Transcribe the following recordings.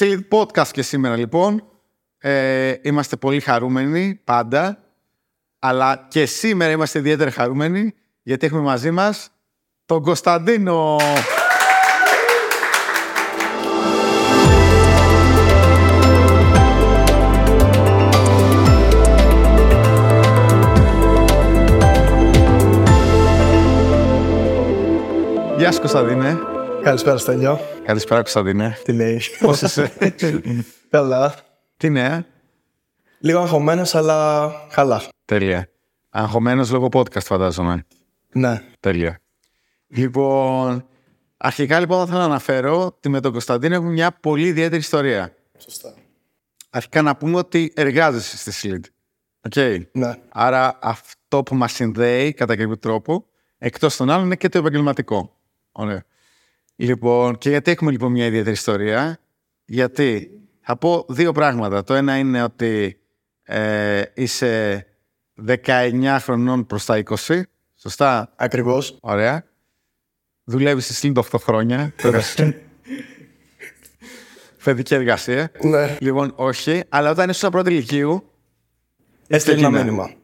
Sleep Podcast και σήμερα λοιπόν. Ε, είμαστε πολύ χαρούμενοι πάντα. Αλλά και σήμερα είμαστε ιδιαίτερα χαρούμενοι γιατί έχουμε μαζί μας τον Κωνσταντίνο. Γεια σου Κωνσταντίνε. Καλησπέρα, Στέλιο. Καλησπέρα Κωνσταντίνε. Τι λέει; Πώς είσαι; Καλά. Τι νέα. Λίγο αγχωμένος, αλλά καλά. Τέλεια. Αγχωμένος λόγω podcast φαντάζομαι. Ναι. Τέλεια. Λοιπόν, αρχικά λοιπόν θα ήθελα να αναφέρω ότι με τον Κωνσταντίνο έχουμε μια πολύ ιδιαίτερη ιστορία. Σωστά. Αρχικά να πούμε ότι εργάζεσαι στη Sleed. OK. Ναι. Άρα αυτό που μας συνδέει κατά κάποιο τρόπο, εκτός των άλλων, είναι και το επαγγελματικό. Ωραία. Λοιπόν, και γιατί έχουμε λοιπόν μια ιδιαίτερη ιστορία; Γιατί θα πω δύο πράγματα. Το ένα είναι ότι ε, είσαι 19 χρονών προς τα 20. Σωστά; Ακριβώς. Ωραία. Δουλεύεις στη ΣΛΙΤ 8 χρόνια. Παιδική εργασία. ναι. Λοιπόν, όχι. Αλλά όταν ήσουν πρώτη ηλικίου, Έστειλε ένα Ξεκινά. μήνυμα.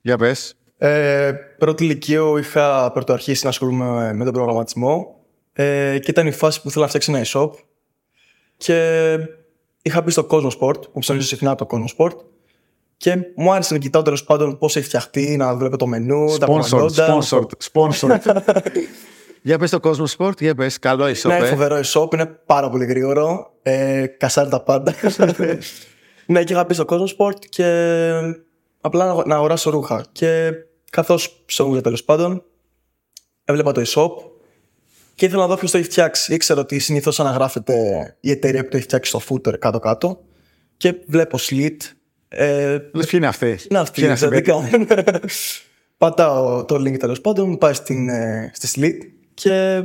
για πες. Ε, πρώτη ηλικίου είχα πρωτοαρχίσει να ασχολούμαι με τον προγραμματισμό ε, και ήταν η φάση που ήθελα να φτιάξω ένα e-shop και είχα μπει στο Cosmo Sport, που ψωνίζω συχνά το Cosmo Sport και μου άρεσε να κοιτάω τέλος πάντων πώς έχει φτιαχτεί, να βλέπω το μενού, τα Sponsored, προγράμματα. sponsored, sponsored. για πες το Cosmo Sport, για πες. Καλό είσαι. Ναι, φοβερό e-shop, είναι πάρα πολύ γρήγορο. Ε, κασάρει τα πάντα. ναι, και είχα πει στο Cosmo Sport και απλά να, να αγοράσω ρούχα. Και καθώς ψωνούσα τέλος πάντων, έβλεπα το e-shop και ήθελα να δω ποιος το έχει φτιάξει. Ήξερα ότι συνήθως αναγράφεται η εταιρεία που το έχει φτιάξει στο footer κάτω-κάτω. Και βλέπω slit. Ε, Λες, ποιοι είναι αυτοί; είναι αυτή Ποιοι είναι αυτοί; εξαιρετικά. Πατάω το link τέλος πάντων, μου πάει στην, ε, στη Slit και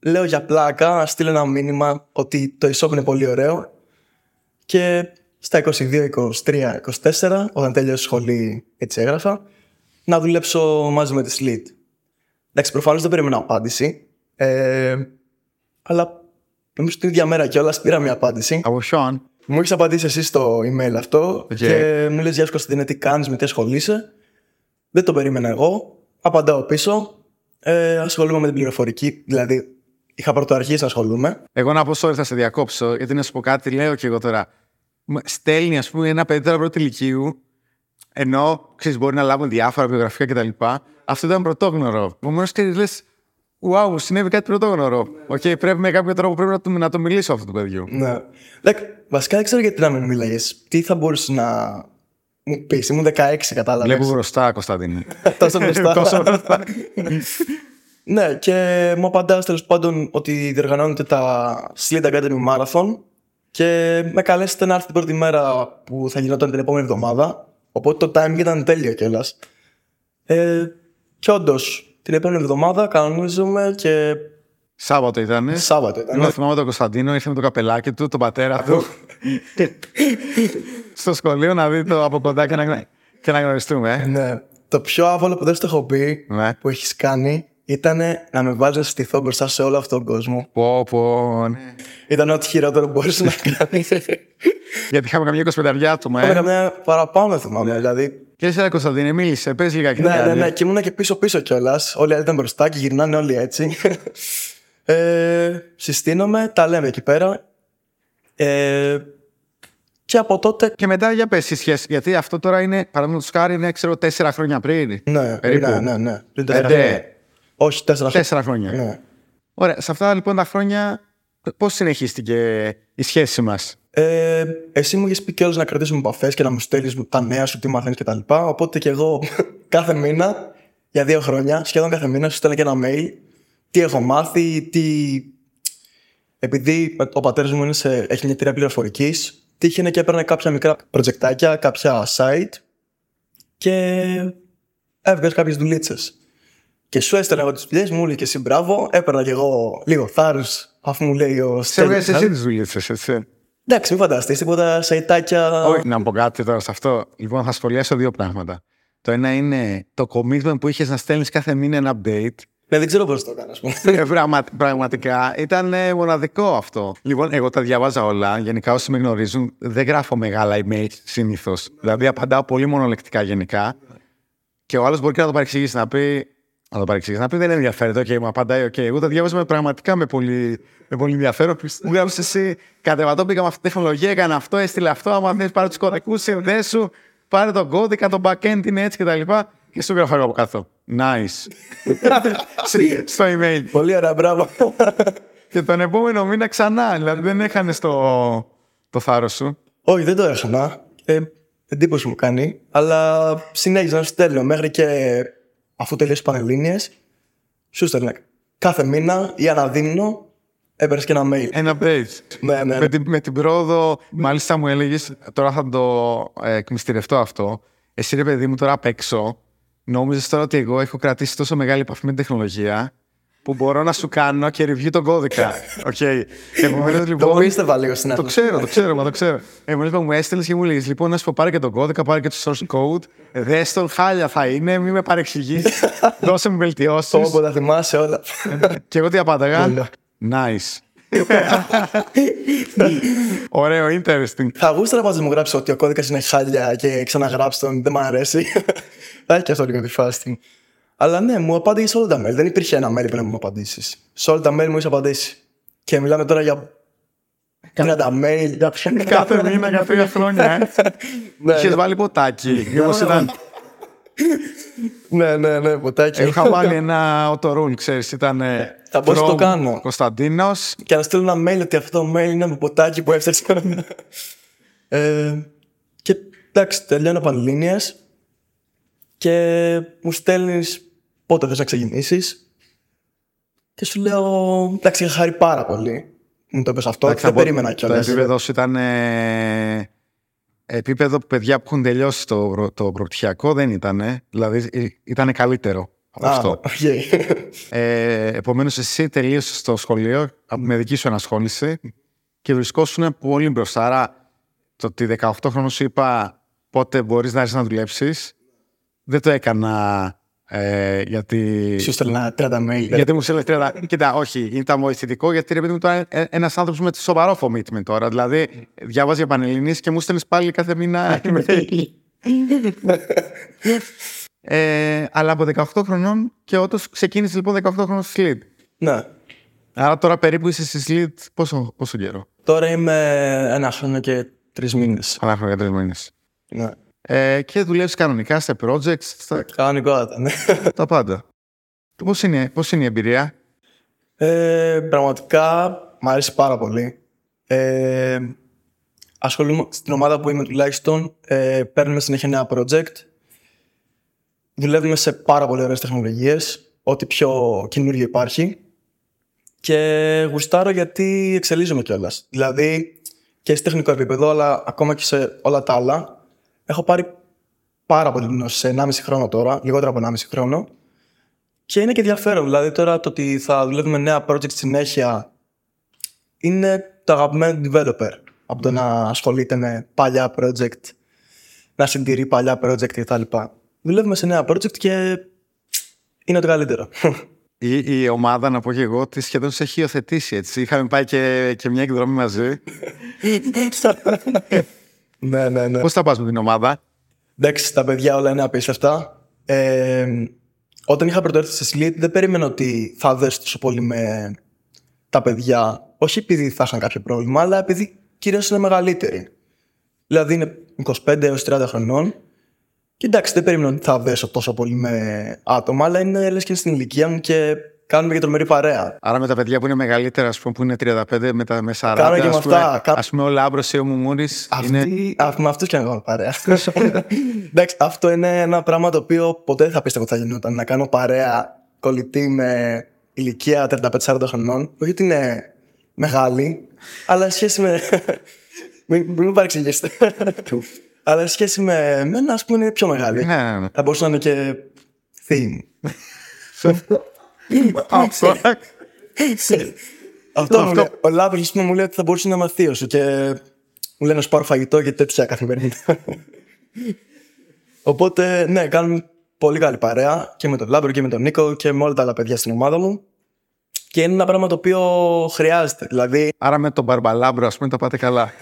λέω για πλάκα να στείλω ένα μήνυμα ότι το e-shop είναι πολύ ωραίο και στα 22, 23, 24 όταν τέλειωσε σχολή έτσι έγραφα να δουλέψω μαζί με τη Sleed. Εντάξει, προφανώς δεν περίμενα απάντηση ε, αλλά νομίζω την ίδια μέρα κιόλας πήρα μια απάντηση. Από ποιον. Μου έχεις απαντήσει εσύ στο email αυτό Οκ. και μου λες Γεια σου Κωνσταντίνε, τι κάνεις, με τι ασχολείσαι. Δεν το περίμενα εγώ. Απαντάω πίσω. Ε, ασχολούμαι με την πληροφορική, δηλαδή είχα πρωτοαρχίσει να ασχολούμαι. Εγώ να πω sorry, θα σε διακόψω, γιατί να σου πω κάτι, λέω και εγώ τώρα. Μου Στέλνει, ας πούμε, ένα παιδί τώρα πρώτη λυκείου, ενώ ξέρεις, μπορεί να λάβουν διάφορα βιογραφικά κτλ. Αυτό ήταν πρωτόγνωρο. Επομένως, ξέρεις, λες, Wow, μου συνέβη κάτι πρωτόγνωρο. Οκ, πρέπει με κάποιο τρόπο πρέπει να, του, να του μιλήσω αυτού του παιδιού. Ναι. Δεκ, βασικά δεν ξέρω γιατί να μην μιλάγες. Τι θα μπορούσες να μου πεις, ήμουν 16, κατάλαβες. Βλέπω μπροστά, Κωνσταντίνε. Τόσο μπροστά. Τόσο μπροστά. Ναι, και μου απαντάς τέλος πάντων ότι διοργανώνεται τα Slit Academy Marathon και με καλέσετε να έρθει την πρώτη μέρα που θα γινόταν την επόμενη εβδομάδα. Οπότε το timing ήταν τέλειο κιόλας. Ε, και όντως, την επόμενη εβδομάδα κανονίζουμε και Σάββατο ήταν. Σάββατο ήταν. Εγώ θυμάμαι τον Κωνσταντίνο, ήρθε με το καπελάκι του, τον πατέρα του. στο σχολείο να δει το από κοντά και να, και να γνωριστούμε. Ε. Ναι. Το πιο άβολο που δεν στο έχω πει Ναι. που έχεις κάνει ήταν να με βάλει να στηθώ μπροστά σε όλο αυτόν τον κόσμο. Πω, πω, ναι. Ήταν ό,τι χειρότερο που μπορούσε να κάνεις. Γιατί είχαμε καμιά 25 άτομα. Είχαμε Ε. καμιά παραπάνω θυμάμαι. Δηλαδή Και εσύ, ρε Κωνσταντίνε, μίλησε, πες λιγάκι. τι Ναι, ναι, κάνεις. ναι. Και ήμουνα και πίσω-πίσω κιόλας. Όλοι οι άλλοι ήταν μπροστά και γυρνάνε όλοι έτσι. ε, συστήνομαι, τα λέμε εκεί πέρα. Ε, και από τότε. Και μετά για πες η σχέση, γιατί αυτό τώρα είναι, παραδείγματος χάρη, είναι, ξέρω, τέσσερα χρόνια πριν. Ναι, Περίπου. ναι, ναι. ναι. Πριν τέσσερα Πέντε. χρόνια. Όχι, τέσσερα χρόνια. Τέσσερα χρόνια. Ναι. Ωραία, σε αυτά λοιπόν τα χρόνια, πώς συνεχίστηκε η σχέση μας; Ε, εσύ μου είχες πει κιόλα να κρατήσουμε επαφές και να μου στέλνεις τα νέα σου, τι μαθαίνεις κτλ. Οπότε και εγώ κάθε μήνα, για δύο χρόνια, σχεδόν κάθε μήνα, σου στέλνα και ένα mail. Τι έχω μάθει, τι. Επειδή ο πατέρας μου είναι σε... έχει μια εταιρεία πληροφορικής, τύχαινε και έπαιρνε κάποια μικρά προτζεκτάκια, κάποια site και έβγαζε κάποιες δουλίτσες. Και σου έστελνα εγώ τις δουλειές μου, λέει και εσύ μπράβο. Έπαιρνα κι εγώ λίγο θάρρος, αφού μου λέει ο Σε Στέλιος, έβγαζες εσύ τις δουλειές, έτσι. Εντάξει, μην φανταστείς τίποτα σαϊτάκια. Όχι, να πω κάτι τώρα σε αυτό. Λοιπόν, θα σχολιάσω δύο πράγματα. Το ένα είναι το commitment που είχες να στέλνεις κάθε μήνα ένα update. Ναι, δεν ξέρω πώς το έκανα, ας πούμε. Ε, πραγμα- πραγματικά ήταν ε, μοναδικό αυτό. Λοιπόν, εγώ τα διαβάζα όλα. Γενικά, όσοι με γνωρίζουν, δεν γράφω μεγάλα email συνήθως. Δηλαδή, απαντάω πολύ μονολεκτικά γενικά. Και ο άλλος μπορεί και να το παρεξηγήσει να πει. Να το παρεξηγήσει να πει δεν ενδιαφέρεται. Οκ, μου απαντάει. Οκ, εγώ τα διάβαζα με πραγματικά με πολύ, με πολύ ενδιαφέρον. Μου γράψε εσύ κατεβατό, πήγα με αυτή τη τεχνολογία, έκανα αυτό, έστειλε αυτό. Άμα θες, πάρε τους κωδικούς, συνδέσου, πάρε τον κώδικα, το backend είναι έτσι κτλ. Και σου γράφω εγώ από κάτω. Nice. Στο email. Πολύ ωραία, μπράβο. Και τον επόμενο μήνα ξανά. Δηλαδή δεν έχανε το, το θάρρος σου. Όχι, δεν το έχανα. Ε, εντύπωση μου κάνει. Αλλά συνέχιζα να σου στέλνω μέχρι και αφού τελείωσε πανελλήνιες. Σου στέλνω κάθε μήνα ή αναδείμνο έπαιρνες και ένα mail. Ένα page. ναι, ναι. με, την, με την πρόοδο, μάλιστα μου έλεγες, τώρα θα το ε, εκμυστηρευτώ αυτό. Εσύ ρε παιδί μου τώρα απ' έξω, νόμιζες τώρα ότι εγώ έχω κρατήσει τόσο μεγάλη επαφή με την τεχνολογία που μπορώ να σου κάνω και review στον κώδικα. Οκ. Επομένω Το λοιπόν. πίστευα λίγο στην Το αρχή. ξέρω, το ξέρω, μα το ξέρω. Επομένω μου έστειλες και μου λέει: Λοιπόν, να σου πω πάρε και τον κώδικα, πάρε και το source code. Δες τον χάλια θα είναι, μην με παρεξηγείς. Δώσε μου βελτιώσεις. Όπω τα θυμάσαι όλα. και εγώ τι απάνταγα; Όλα. Nice. Ωραίο, interesting. Θα γούσταρα πάντω να μου γράψει ότι ο κώδικας είναι χάλια και ξαναγράψει τον, δεν μ' αρέσει. Θα έχει και αυτό λίγο τη φάση. Αλλά ναι, μου απάντησε σε όλα τα mail. Δεν υπήρχε ένα mail που να μου απαντήσεις. Σε όλα τα mail μου είσαι απαντήσει. Και μιλάμε τώρα για 30 mail. Για Κάθε μήνα για τρία χρόνια. Ε. Ναι, Είχες βάλει ποτάκι. Όπως ήταν. ναι, ναι, ναι, ποτάκι. Είχα βάλει ένα auto rule, ξέρεις. Ήταν. ε, Θα μπορούσα να το from κάνω. Κωνσταντίνος. Και να στείλω ένα mail ότι αυτό το mail είναι με ποτάκι που έφτιαξα. ε, και εντάξει, τελειώνω πανελλήνιες και μου στέλνεις πότε θες να ξεκινήσεις; Και σου λέω, εντάξει, είχα χάρη πάρα πολύ. Μου το είπες αυτό, Εντάξει, δεν θα πω- περίμενα Το κιόλας. επίπεδο σου ήταν. ε, επίπεδο παιδιά που έχουν τελειώσει το, προ- το προπτυχιακό δεν ήταν. Δηλαδή ήταν καλύτερο από αυτό. Ε, Επομένως, εσύ τελείωσες το σχολείο από με δική σου ενασχόληση και βρισκόσουν πολύ μπροστά. Άρα, το ότι 18 χρόνων σου είπα πότε μπορείς να έρθεις να δουλέψεις, δεν το έκανα ε, γιατί. Σου στέλνα 30 mail. Γιατί μου έλεγε 30. Κοίτα, όχι, ήταν βοηθητικό γιατί ρε παιδί μου τώρα ένα άνθρωπος με σοβαρό commitment τώρα. Δηλαδή, διάβαζε για πανελληνίες και μου στέλνεις πάλι κάθε μήνα email. ε, αλλά από 18 χρονών και όντω ξεκίνησε λοιπόν 18 χρόνων στη Σλίτ. Ναι. Άρα τώρα περίπου είσαι στη Σλίτ πόσο, πόσο καιρό; Τώρα είμαι ένα χρόνο και τρεις μήνες. Καλά χρόνια, τρεις μήνες. Ναι. Ε, και δουλεύεις κανονικά σε projects, στα, Κανονικότατα, ναι. τα πάντα. Πώς είναι, πώς είναι η εμπειρία, Ε, πραγματικά μου αρέσει πάρα πολύ. Ε, ασχολούμαι στην ομάδα που είμαι τουλάχιστον. Ε, παίρνουμε συνέχεια νέα project. Δουλεύουμε σε πάρα πολύ ωραίες τεχνολογίες. Ό,τι πιο καινούργιο υπάρχει. Και γουστάρω γιατί εξελίζομαι κιόλας. Δηλαδή και σε τεχνικό επίπεδο, αλλά ακόμα και σε όλα τα άλλα. Έχω πάρει πάρα πολύ γνώση σε 1,5 χρόνο τώρα, λιγότερο από 1,5 χρόνο. Και είναι και ενδιαφέρον. Δηλαδή τώρα το ότι θα δουλεύουμε νέα project συνέχεια είναι το αγαπημένο του developer. Από το να ασχολείται με παλιά project, να συντηρεί παλιά project κτλ. Δουλεύουμε σε νέα project και είναι το καλύτερο. η, η ομάδα, να πω και εγώ, ότι σχεδόν σε έχει υιοθετήσει έτσι. Είχαμε πάει και, και μια εκδρομή μαζί. Ναι, ναι, ναι. Πώς θα πας με την ομάδα, Εντάξει, τα παιδιά όλα είναι απίστευτα. Ε, όταν είχα πρωτοέρθει σε Slit, δεν περίμενα ότι θα δέσω τόσο πολύ με τα παιδιά. Όχι επειδή θα είχαν κάποιο πρόβλημα, αλλά επειδή κυρίως είναι μεγαλύτεροι. Δηλαδή είναι 25 έως 30 χρονών. Και εντάξει, δεν περίμενα ότι θα δέσω τόσο πολύ με άτομα, αλλά είναι λες και στην ηλικία μου και κάνουμε και τρομερή παρέα. Άρα με τα παιδιά που είναι μεγαλύτερα, ας πούμε, που είναι 35 με, τα, με 40. Κάνω και με ας πούμε, αυτά. Κα- Ας πούμε, ο Λάμπρο ή ο Μουμούρη. Είναι... Αυτή, α, με αυτούς και να κάνω παρέα. Εντάξει, αυτό είναι ένα πράγμα το οποίο ποτέ δεν θα πίστευα ότι θα γινόταν. Να κάνω παρέα κολλητή με ηλικία 35-40 χρονών. Όχι ότι είναι μεγάλη, αλλά σε σχέση με. μην, μην με παρεξηγήσετε. αλλά σε σχέση με εμένα, ας πούμε, είναι πιο μεγάλη. Ναι, ναι, ναι. Θα μπορούσε να είναι και θείοι. Αυτό. Αυτό, μου Αυτό. λέει. Ο Λάμπρος, ας πούμε, μου λέει ότι θα μπορούσε να είμαι θείος σου και μου λέει να σου πάρω φαγητό και τέτοια καθημερινά. Οπότε, ναι, κάνουμε πολύ καλή παρέα και με τον Λάμπρο και με τον Νίκο και με όλα τα άλλα παιδιά στην ομάδα μου. Και είναι ένα πράγμα το οποίο χρειάζεται. Δηλαδή, Άρα με τον Μπαρμπαλάμπρο, ας πούμε, το πάτε καλά.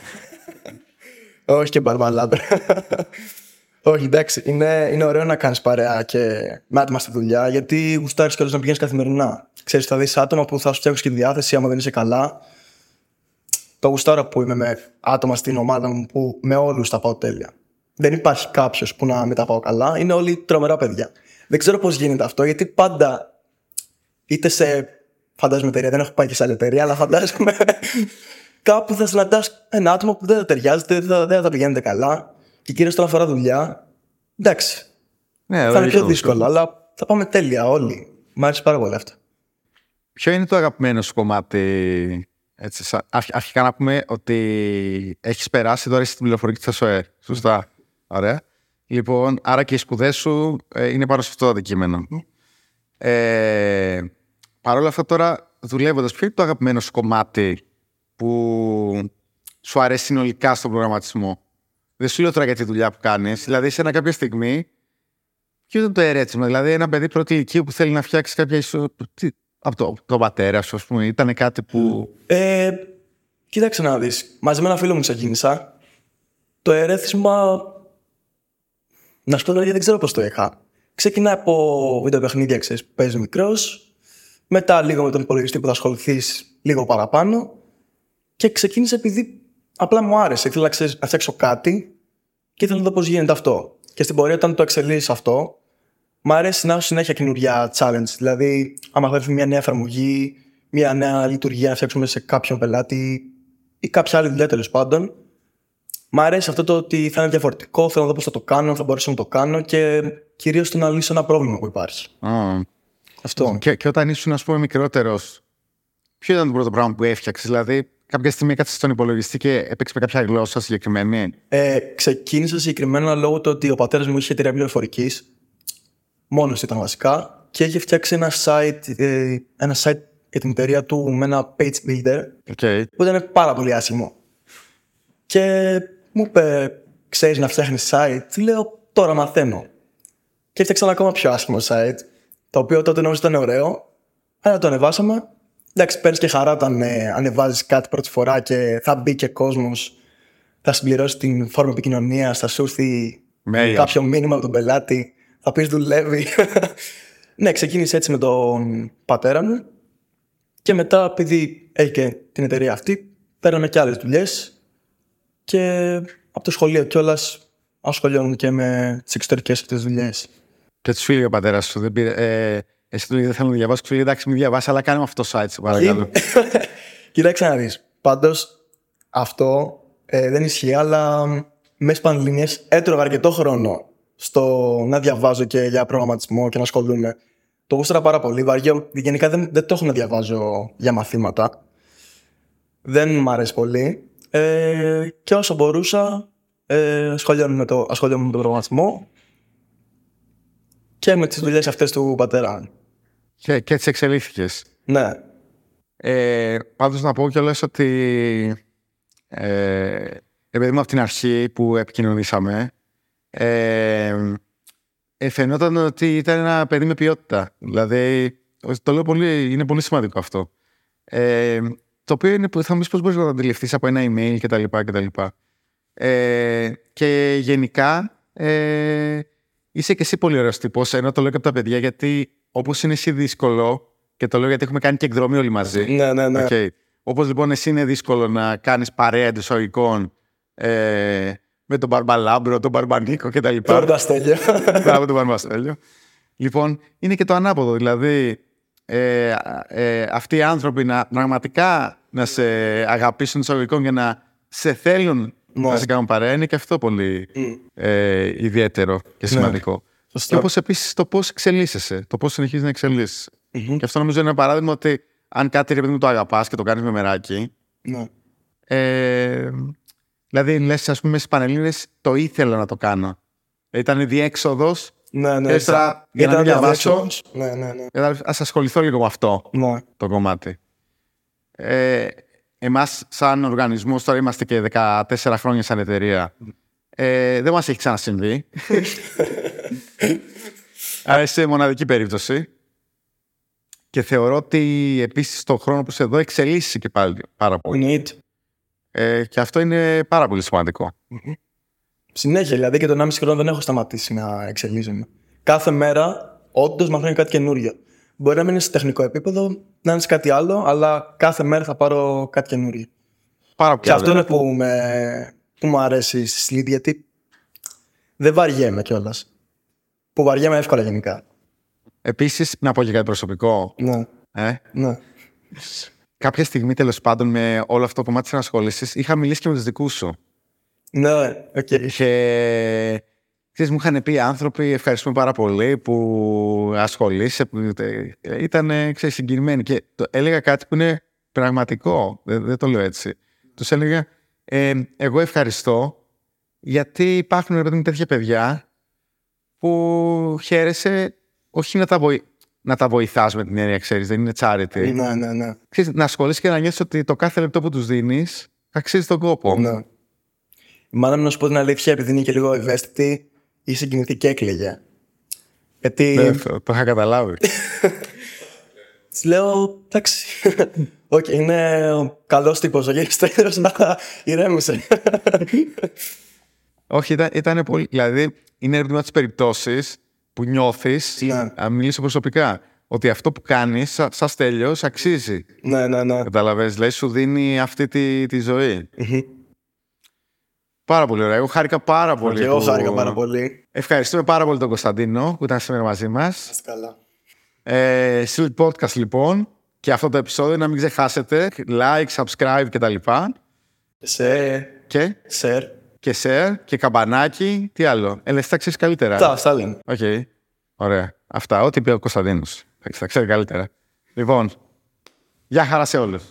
όχι και Μπαρμπαλάμπρο. όχι, εντάξει. Είναι, είναι ωραίο να κάνεις παρέα και με άτομα στη δουλειά, γιατί γουστάρεις κιόλας να πηγαίνεις καθημερινά. Ξέρεις, θα δεις άτομα που θα σου φτιάξουν και τη διάθεση άμα δεν είσαι καλά. Το γουστάρω που είμαι με άτομα στην ομάδα μου που με όλους τα πάω τέλεια. Δεν υπάρχει κάποιος που να με τα πάω καλά. Είναι όλοι τρομερά παιδιά. Δεν ξέρω πώς γίνεται αυτό, γιατί πάντα είτε σε. Φαντάζομαι εταιρεία, δεν έχω πάει και σε άλλη εταιρεία, αλλά φαντάζομαι κάπου θα συναντάς ένα άτομο που δεν θα ταιριάζεται, δεν θα, δεν θα πηγαίνετε καλά. Και κυρίως όταν αφορά δουλειά. Εντάξει. Ναι, θα είναι λογικό. πιο δύσκολο, αλλά θα πάμε τέλεια όλοι. Μ' άρεσε πάρα πολύ αυτό. Ποιο είναι το αγαπημένο σου κομμάτι, έτσι, σα- αρχ- αρχικά να πούμε ότι έχεις περάσει τώρα στην πληροφορική της ΕΣΟΕ. Σωστά. Ωραία. Λοιπόν, άρα και οι σπουδές σου ε, είναι πάνω σε αυτό το αντικείμενο. Ε, Παρ' όλα αυτά τώρα, δουλεύοντας, ποιο είναι το αγαπημένο σου κομμάτι που σου αρέσει συνολικά στον προγραμματισμό; Δεν σου λέω τώρα για τη δουλειά που κάνεις. Δηλαδή, σε ένα κάποια στιγμή, ποιο ήταν το ερέθισμα. Δηλαδή, ένα παιδί πρώτη ηλικία που θέλει να φτιάξει κάποια ισο... τι- από το, τον πατέρα σου, ας πούμε. Ήταν κάτι που. Ε, κοίταξε να δεις. Μαζί με ένα φίλο μου ξεκίνησα. Το ερέθισμα... Να σου πω δηλαδή δεν ξέρω πώς το είχα. Ξεκινάει από βιντεοπαιχνίδια, ξέρεις, που παίζεις μικρός. Μετά λίγο με τον υπολογιστή που θα ασχοληθείς λίγο παραπάνω. Και ξεκίνησε επειδή απλά μου άρεσε. Ήθελα ξέρεις, να φτιάξω κάτι και ήθελα να δω πώς γίνεται αυτό. Και στην πορεία όταν το εξελίσσεις αυτό, Μ' αρέσει να έχω συνέχεια καινούργια challenge. Δηλαδή, άμα θα έρθει μια νέα εφαρμογή, μια νέα λειτουργία να φτιάξουμε σε κάποιον πελάτη ή κάποια άλλη δουλειά τέλος πάντων. Μ' αρέσει αυτό το ότι θα είναι διαφορετικό, θέλω να δω πώς θα το κάνω, θα μπορέσω να το κάνω και κυρίως το να λύσω ένα πρόβλημα που υπάρχει. Α, Αυτό. και, και όταν ήσουν, ας πούμε, μικρότερος, ποιο ήταν το πρώτο πράγμα που έφτιαξες. Δηλαδή, κάποια στιγμή έκατσε στον υπολογιστή και έπαιξε με κάποια γλώσσα συγκεκριμένη; Ε, ξεκίνησα συγκεκριμένα λόγω του ότι ο πατέρας μου είχε εταιρεία πληροφορικής. Μόνος ήταν βασικά. Και είχε φτιάξει ένα site, ε, ένα site για την εταιρεία του με ένα page builder Okay. που ήταν πάρα πολύ άσχημο. Και μου είπε, ξέρεις να φτιάχνεις site; Του λέω, τώρα μαθαίνω. Και έφτιαξα ένα ακόμα πιο άσχημο site, το οποίο τότε νόμιζα ήταν ωραίο, αλλά το ανεβάσαμε. Εντάξει, παίρνεις και χαρά όταν ε, ανεβάζεις κάτι πρώτη φορά και θα μπει και κόσμος, θα συμπληρώσει την φόρμα επικοινωνίας, θα σου έρθει Mail. κάποιο μήνυμα από τον πελάτη, θα πεις δουλεύει. ναι, ξεκίνησε έτσι με τον πατέρα μου. Και μετά, επειδή έχει και την εταιρεία αυτή, παίρναμε και άλλες δουλειές. Και από το σχολείο κιόλας ασχολιόμουν και με τις εξωτερικές αυτές δουλειές. Και τους φίλοι ο πατέρας σου. Δεν πήρε, ε, εσύ του λέει δεν θέλω να διαβάσω. Του λέει εντάξει, μην διαβάσει, αλλά κάνε με αυτό το site, σε παρακαλώ. Κοίταξε να δεις. Πάντως, αυτό ε, δεν ισχύει, αλλά μέσα πανελληνίε έτρωγα αρκετό χρόνο στο να διαβάζω και για προγραμματισμό και να ασχολούμαι. Το γούσταρα πάρα πολύ. Βαριό. Γενικά δεν, δεν το έχω να διαβάζω για μαθήματα. Δεν μ' αρέσει πολύ. Ε, και όσο μπορούσα, ε, ασχολιόμουν με, το, ασχολιόμουν με τον προγραμματισμό και με τις δουλειές αυτές του πατέρα. Και, και έτσι εξελίχθηκες. Ναι. Ε, πάντως να πω κιόλας ότι ε, επειδή μου από την αρχή που επικοινωνήσαμε ε, ε, φαινόταν ότι ήταν ένα παιδί με ποιότητα. Δηλαδή, το λέω πολύ, είναι πολύ σημαντικό αυτό. Ε, το οποίο είναι, που θα μου πεις πώς μπορείς να το αντιληφθείς από ένα email κτλ. κτλ. Ε, και γενικά ε, είσαι και εσύ πολύ ωραίος τύπος, ενώ το λέω και από τα παιδιά γιατί όπως είναι εσύ δύσκολο και το λέω γιατί έχουμε κάνει και εκδρομή όλοι μαζί. Ναι, ναι, ναι. Okay. Όπως λοιπόν εσύ είναι δύσκολο να κάνεις παρέα εντός εισαγωγικών ε, με τον Μπαρμπαλάμπρο, τον Μπαρμπανίκο κτλ. Τώρα το αστέλιο. Μπράβο τον Μπαρμπαστέλιο. Λοιπόν, είναι και το ανάποδο. Δηλαδή, ε, ε, αυτοί οι άνθρωποι να πραγματικά να σε αγαπήσουν εισαγωγικών για να σε θέλουν Ναι. να σε κάνουν παρέα είναι και αυτό πολύ ε, ιδιαίτερο και σημαντικό. Σωστό. Και όπως επίσης το πώς εξελίσσεσαι, το πώς συνεχίζεις να εξελίσσεσαι. Και αυτό νομίζω είναι ένα παράδειγμα ότι αν κάτι ρε παιδί μου το αγαπάς και το κάνεις με μεράκι, ναι. ε, δηλαδή λες ας πούμε στις Πανελλήνες το ήθελα να το κάνω. Ήταν διέξοδος Ναι, ναι. Και ύστερα, για να Ήταν μην διαβάσω, διαβάσω. Ναι, ναι, ναι. Δηλαδή, ας ασχοληθώ λίγο με αυτό ναι. το κομμάτι. Ε, εμάς σαν οργανισμός, τώρα είμαστε και 14 χρόνια σαν εταιρεία, ε, δεν μας έχει ξανασυμβεί. Άρα είσαι μοναδική περίπτωση. Και θεωρώ ότι επίσης τον χρόνο που είσαι εδώ εξελίσσει και πάλι πάρα πολύ. Εννοείται. Ε, και αυτό είναι πάρα πολύ σημαντικό. Συνέχεια, δηλαδή και τον 1,5 χρόνο δεν έχω σταματήσει να εξελίσσομαι. Κάθε μέρα, όντως μαθαίνω κάτι καινούριο. Μπορεί να μην είναι σε τεχνικό επίπεδο, να είναι σε κάτι άλλο, αλλά κάθε μέρα θα πάρω κάτι καινούριο. Πάρα Και αυτό είναι που, με, που μου αρέσει στη Sleep, γιατί δεν βαριέμαι κιόλας. Που βαριέμαι εύκολα γενικά. Επίσης, να πω και κάτι προσωπικό. Ναι, Ε, ναι. κάποια στιγμή, τέλος πάντων, με όλο αυτό το κομμάτι της ενασχόλησης, είχα μιλήσει και με τους δικούς σου. Ναι, οκ. Και ξέρεις, μου είχαν πει άνθρωποι, ευχαριστούμε πάρα πολύ που ασχολείσαι, που ε, ήταν ξέρεις, συγκινημένοι. Και το, έλεγα κάτι που είναι πραγματικό, δεν, δεν το λέω έτσι. Τους έλεγα, ε, εγώ ευχαριστώ γιατί υπάρχουν ρε παιδί μου, τέτοια παιδιά που χαίρεσαι όχι να τα, βοη... να τα βοηθάς με την έννοια, ξέρεις, δεν είναι charity. Ναι, ναι, ναι. Ξέρεις, να ασχολείσαι και να νιώθεις ότι το κάθε λεπτό που τους δίνεις αξίζει τον κόπο. ναι. Η μάνα μου να σου πω την αλήθεια, επειδή είναι και λίγο ευαίσθητη, είχε συγκινηθεί και έκλαιγε. Γιατί Ναι, το, το είχα καταλάβει. Της λέω, εντάξει. Οκ, είναι ο καλός τύπος. Ο Γιάννης. Τέλος, ηρέμησε. Όχι, ήταν, ήταν πολύ. Δηλαδή, είναι ένα τι περιπτώσει που νιώθεις, Ναι. να μιλήσω προσωπικά, ότι αυτό που κάνεις, σα σαν τέλειο, αξίζει. ναι, ναι, ναι. Καταλαβες, δηλαδή σου δίνει αυτή τη, τη ζωή. Πάρα πολύ ωραία. Εγώ χάρηκα πάρα πολύ. Και εγώ που- χάρηκα πάρα πολύ. Ευχαριστούμε πάρα πολύ τον Κωνσταντίνο που ήταν σήμερα μαζί μας. Είστε καλά. Ε, Sleep Podcast λοιπόν. Και αυτό το επεισόδιο να μην ξεχάσετε. Like, subscribe κτλ. Σε. Και, share. Και share και καμπανάκι. Τι άλλο. Έλα, εσύ τα ξέρεις καλύτερα. Τα, αυτά λένε. Οκ. Ωραία. Αυτά. Ό,τι είπε ο Κωνσταντίνος. Θα ξέρει καλύτερα. Λοιπόν, γεια χαρά σε όλους.